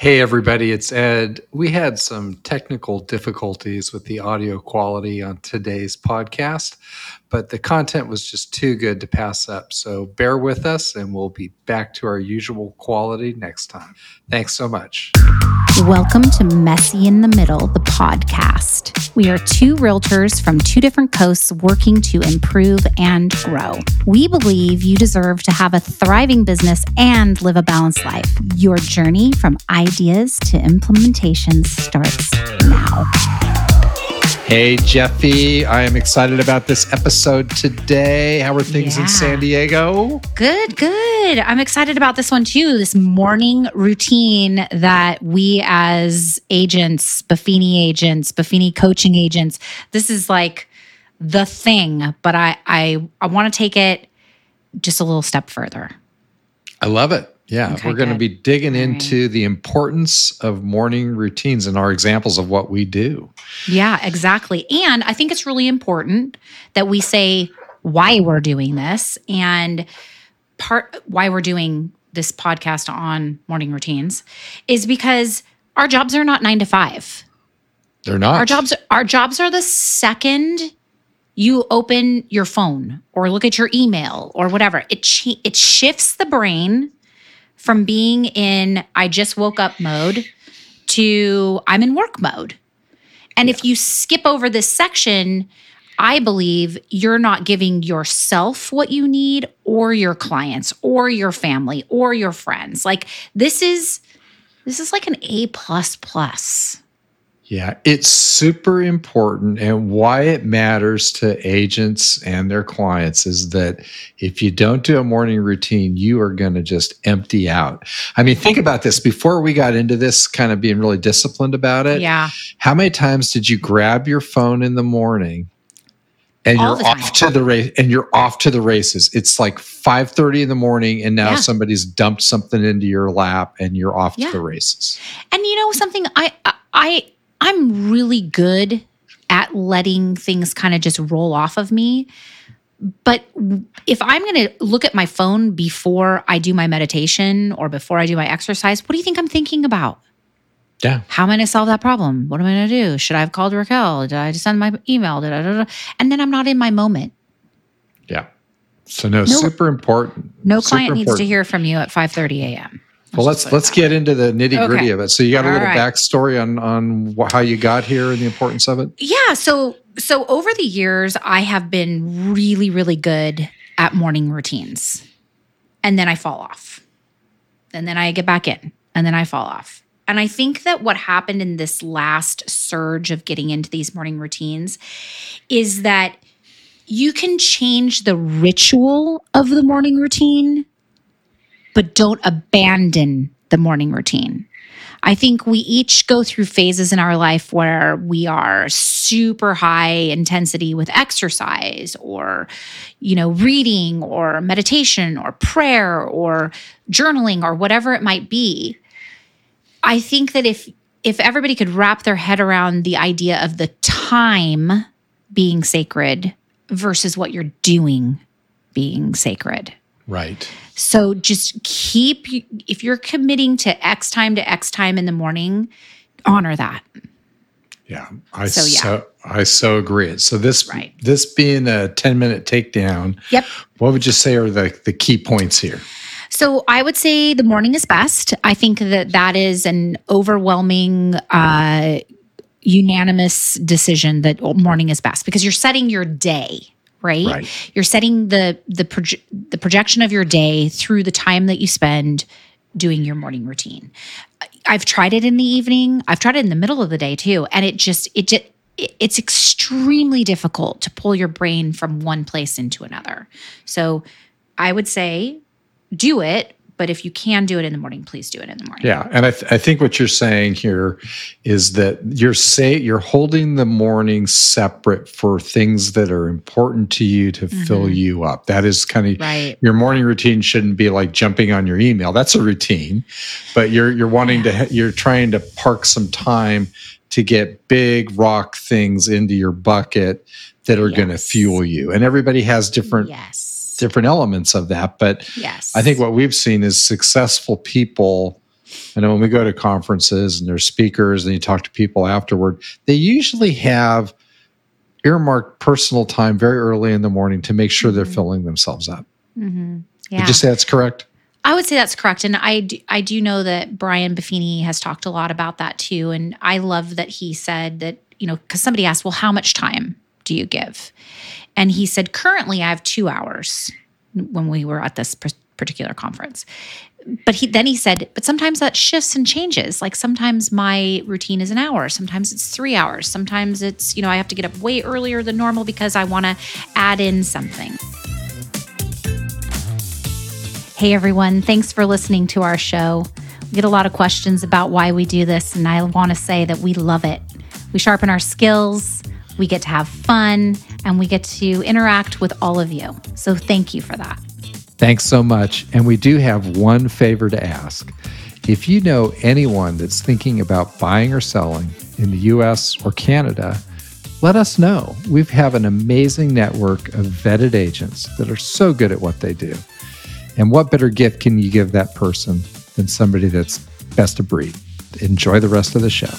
Hey, everybody, it's Ed. We had some technical difficulties with the audio quality on today's podcast, but the content was just too good to pass up. So bear with us, and we'll be back to our usual quality next time. Thanks so much. Welcome to Messy in the Middle, the podcast. We are two realtors from two different coasts working to improve and grow. We believe you deserve to have a thriving business and live a balanced life. Your journey from ideas to implementation starts now. Hey, Jefi, I am excited about this episode today. How are things Yeah. in San Diego? Good, good. I'm excited about this one too. This morning routine that we as agents, Buffini agents, Buffini coaching agents, this is like the thing, but I I I want to take it just a little step further. I love it. Yeah, Okay, we're going to be digging All right. into the importance of morning routines and our examples of what we do. Yeah, exactly. And I think it's really important that we say why we're doing this and part why we're doing this podcast on morning routines is because our jobs are not 9 to 5. They're not. Our jobs our jobs are the second you open your phone or look at your email or whatever. It it shifts the brain from being in I just woke up mode to I'm in work mode. And if you skip over this section, I believe you're not giving yourself what you need or your clients or your family or your friends. Like this is this is like an A plus plus. Yeah, it's super important. And why it matters to agents and their clients is that if you don't do a morning routine, you are going to just empty out. I mean, think about this before we got into this, kind of being really disciplined about it. Yeah. How many times did you grab your phone in the morning? And All you're off to the race, and you're off to the races. It's like five thirty in the morning, and now Yeah. somebody's dumped something into your lap, and you're off Yeah. to the races. And you know something I I I'm really good at letting things kind of just roll off of me. But if I'm going to look at my phone before I do my meditation or before I do my exercise, what do you think I'm thinking about? Yeah, How am I going to solve that problem? What am I going to do? Should I have called Raquel? Did I just send my email? Did I? And then I'm not in my moment. yeah. So no, super important. No client needs to hear from you at 5:30 a.m. Well, let's let's get into the nitty gritty Okay. of it. So you got a little right. backstory on on wh- how you got here and the importance of it. Yeah, so so over the years I have been really really good at morning routines. And then I fall off. And then I get back in and then I fall off. And I think that what happened in this last surge of getting into these morning routines is that you can change the ritual of the morning routine but don't abandon the morning routine. I think we each go through phases in our life where we are super high intensity with exercise or you know reading or meditation or prayer or journaling or whatever it might be. I think that if if everybody could wrap their head around the idea of the time being sacred versus what you're doing being sacred. Right. So just keep, if you're committing to X time to X time in the morning, honor that. Yeah. I So, so. I so agree. So this Right. this being a 10 minute takedown, Yep. what would you say are the the key points here? So I would say the morning is best. I think that that is an overwhelming, uh, unanimous decision that morning is best because you're setting your day. Right? Right. you're setting the the proje- the projection of your day through the time that you spend doing your morning routine. I've tried it in the evening. I've tried it in the middle of the day too, and it just it just it's extremely difficult to pull your brain from one place into another. So I would say do it, but if you can do it in the morning, please do it in the morning. Yeah, and I, th- I think what you're saying here is that you're say you're holding the morning separate for things that are important to you to fill Mhm. you up. That is kind of Right. your morning routine shouldn't be like jumping on your email. That's a routine, but you're you're wanting to you're trying to park some time to get big rock things into your bucket that are going to fuel you. And everybody has different Yes. Different elements of that, but Yes. I think what we've seen is successful people And when we go to conferences and there's speakers and you talk to people afterward, they usually have earmarked personal time very early in the morning to make sure they're Mhm. filling themselves up. Mm-hmm. Would you say that's correct? I would say that's correct. And I do, I do know that Brian Buffini has talked a lot about that too. And I love that he said that, you know, because somebody asked, well, how much time do you give? And he said, currently I have two hours when we were at this particular conference. But he then he said, but sometimes that shifts and changes. Like sometimes my routine is an hour, sometimes it's three hours, sometimes it's, you know, I have to get up way earlier than normal because I want to add in something. Hey everyone, thanks for listening to our show. We get a lot of questions about why we do this, and I want to say that we love it. We sharpen our skills, we get to have fun, and we get to interact with all of you. So thank you for that. Thanks so much. And we do have one favor to ask. If you know anyone that's thinking about buying or selling in the US or Canada, let us know. We have an amazing network of vetted agents that are so good at what they do. And what better gift can you give that person than somebody that's best of breed? Enjoy the rest of the show.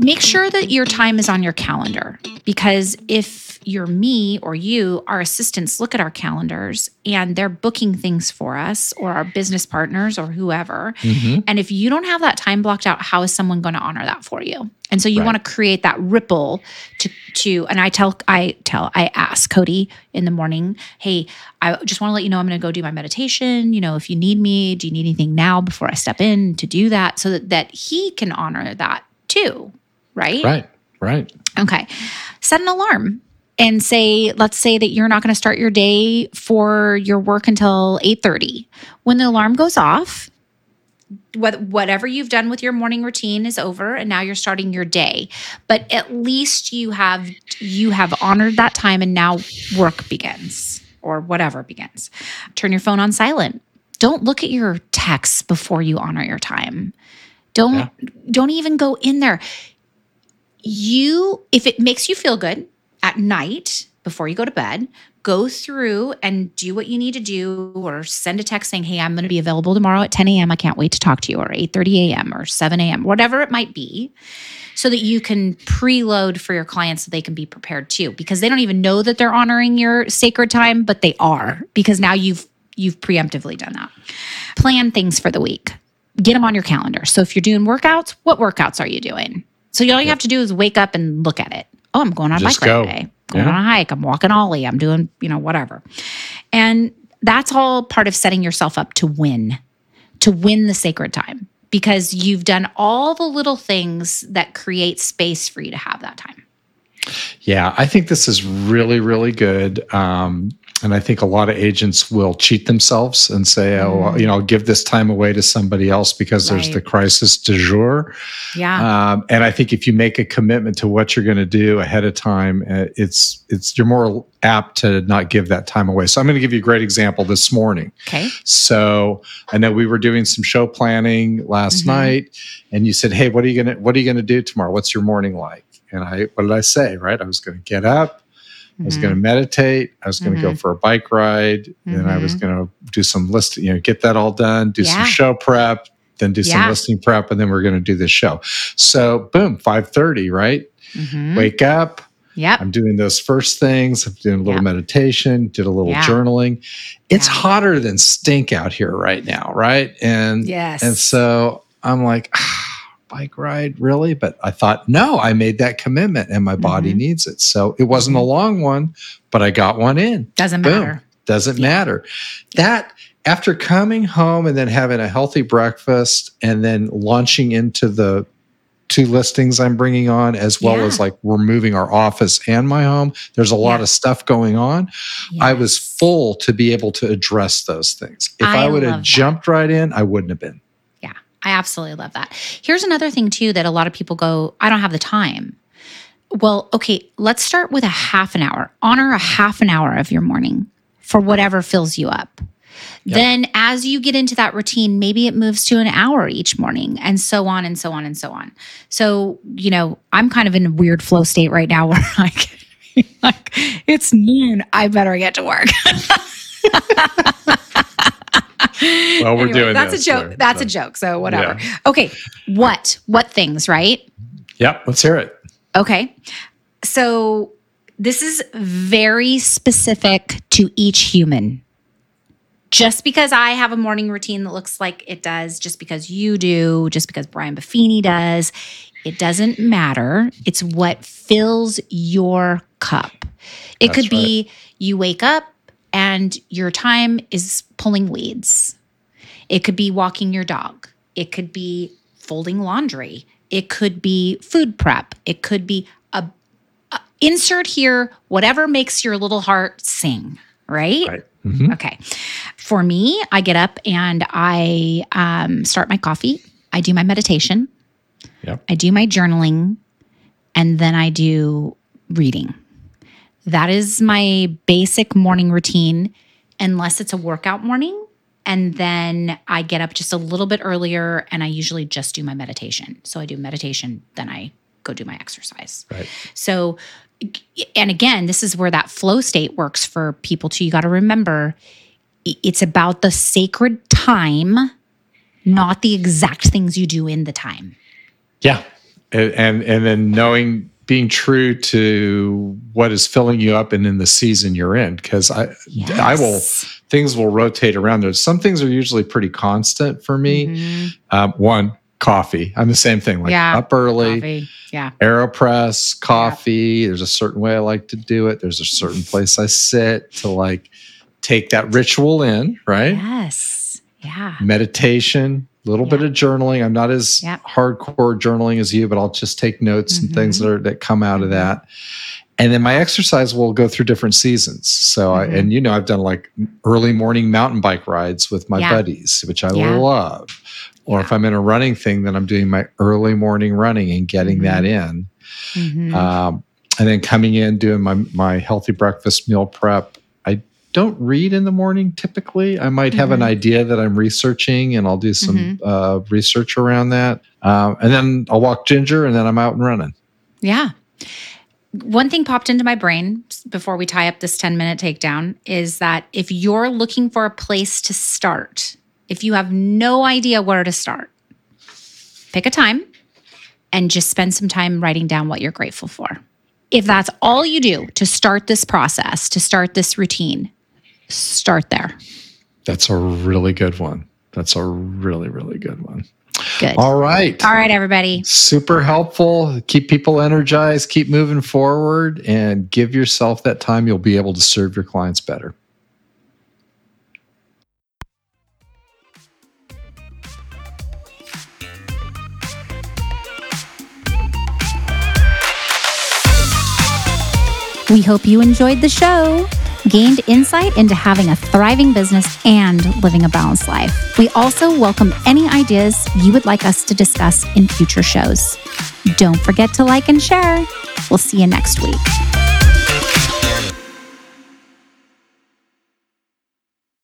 Make sure that your time is on your calendar because if you're me or you, our assistants look at our calendars and they're booking things for us or our business partners or whoever. Mhm. And if you don't have that time blocked out, how is someone going to honor that for you? And so you Right. want to create that ripple to to and I tell I tell I ask Cody in the morning, "Hey, I just want to let you know I'm going to go do my meditation, you know, if you need me, do you need anything now before I step in to do that so that that he can honor that too." Right? Right, right. Okay. Set an alarm and say, let's say that you're not going to start your day for your work until 8:30. When the alarm goes off, what- whatever you've done with your morning routine is over and now you're starting your day. But at least you have you have honored that time and now work begins or whatever begins. Turn your phone on silent. Don't look at your texts before you honor your time. Don't Yeah. don't even go in there you if it makes you feel good at night before you go to bed go through and do what you need to do or send a text saying hey i'm going to be available tomorrow at 10 a.m i can't wait to talk to you or 8.30 a.m or 7 a.m whatever it might be so that you can preload for your clients so they can be prepared too because they don't even know that they're honoring your sacred time but they are because now you've you've preemptively done that. Plan things for the week. Get them on your calendar. So if you're doing workouts what workouts are you doing so all you have to do is wake up and look at it. Oh, I'm going on a bike ride today. Going Yeah. on a hike. I'm walking Ollie. I'm doing, you know, whatever. And that's all part of setting yourself up to win, to win the sacred time because you've done all the little things that create space for you to have that time. Yeah, I think this is really, really good. Um, and I think a lot of agents will cheat themselves and say, oh, Mm. you know, I'll give this time away to somebody else because there's the crisis du jour. Yeah. Um, and I think if you make a commitment to what you're going to do ahead of time, uh, it's it's you're more apt to not give that time away. So I'm going to give you a great example this morning. okay. So I know we were doing some show planning last Mhm. night, and you said, "Hey, what are you gonna What are you gonna do tomorrow? What's your morning like?" And I, what did I say? Right, I was going to get up. I was going to meditate. I was going to go Mhm. for a bike ride, and I was Mhm. going to do some list. You know, get that all done. Do Yeah. some show prep. Then do some Yeah. listing prep, and then we're going to do this show. So, boom, five thirty. Right, Mhm. wake up. Yeah. I'm doing those first things. I'm doing a little Yeah. meditation, did a little Yeah. journaling. It's hotter than stink out here right now, right? And Yes. and so I'm like, ah, bike ride, really? But I thought, no, I made that commitment and my body Mhm. needs it. So it wasn't a Mhm. long one, but I got one in. Doesn't Boom. matter. Doesn't Yeah. matter. That after coming home and then having a healthy breakfast and then launching into the two listings I'm bringing on, as well Yeah. as like we're moving our office and my home. There's a lot Yeah. of stuff going on. I was full to be able to address those things. If I I, would have that. jumped right in, I wouldn't have been. I absolutely love that. Here's another thing too that a lot of people go, I don't have the time. Well, okay, let's start with a half an hour. Honor a half an hour of your morning for whatever fills you up. Yep. Then as you get into that routine, maybe it moves to an hour each morning and so on and so on and so on. So, you know, I'm kind of in a weird flow state right now where I like it's noon, I better get to work. Well, we're doing that's this, a joke. so- that's so- a joke. So whatever. Okay. What? What things, right? Yep. Let's hear it. Okay. So this is very specific to each human. Just because I have a morning routine that looks like it does, just because you do, just because Brian Buffini does, it doesn't matter. It's what fills your cup. It That's could be you wake up and your time is pulling weeds. It could be walking your dog. It could be folding laundry. It could be food prep. It could be a, a- insert here whatever makes your little heart sing, right? Right. Mhm. Okay. For me, I get up and I um, start my coffee. I do my meditation. Yep. I do my journaling, and then I do reading. That is my basic morning routine, unless it's a workout morning. And then I get up just a little bit earlier and I usually just do my meditation. So I do meditation, then I go do my exercise. Right. So, and again, this is where that flow state works for people too. You got to remember it's about the sacred time, not the exact things you do in the time. Yeah. And, and and then knowing being true to what is filling you up and in the season you're in because I I will things will rotate around there. Some things are usually pretty constant for me. Mhm. Um, one, coffee. I'm the same thing. Like Yeah. up early, Coffee. Yeah. AeroPress, coffee. There's a certain way I like to do it. There's a certain place I sit to like take that ritual in, right? Yes. Yeah. Meditation, a little bit of journaling. I'm not as hardcore journaling as you, but I'll just take notes and things Mhm. that are that come out of Mhm. that. And then my exercise will go through different seasons. So I Mhm. and you know I've done like early morning mountain bike rides with my Yeah. buddies, which I Yeah. love. Or if I'm in a running thing, then I'm doing my early morning running and getting Mhm. that in. Mhm. Um, and then coming in doing my my healthy breakfast meal prep. Don't read in the morning typically. I might have an Mhm. idea that I'm researching, and I'll do some Mhm. uh, research around that. Um, and then I'll walk ginger, and then I'm out and running. Yeah. One thing popped into my brain before we tie up this 10 minute takedown is that if you're looking for a place to start, if you have no idea where to start, pick a time and just spend some time writing down what you're grateful for. If that's all you do to start this process, to start this routine, start there. That's a really good one. That's a really really good one. Good. All right. All right, everybody. Super helpful. Keep people energized, keep moving forward, and give yourself that time. You'll be able to serve your clients better. We hope you enjoyed the show, gained insight into having a thriving business and living a balanced life. We also welcome any ideas you would like us to discuss in future shows. Don't forget to like and share. We'll see you next week.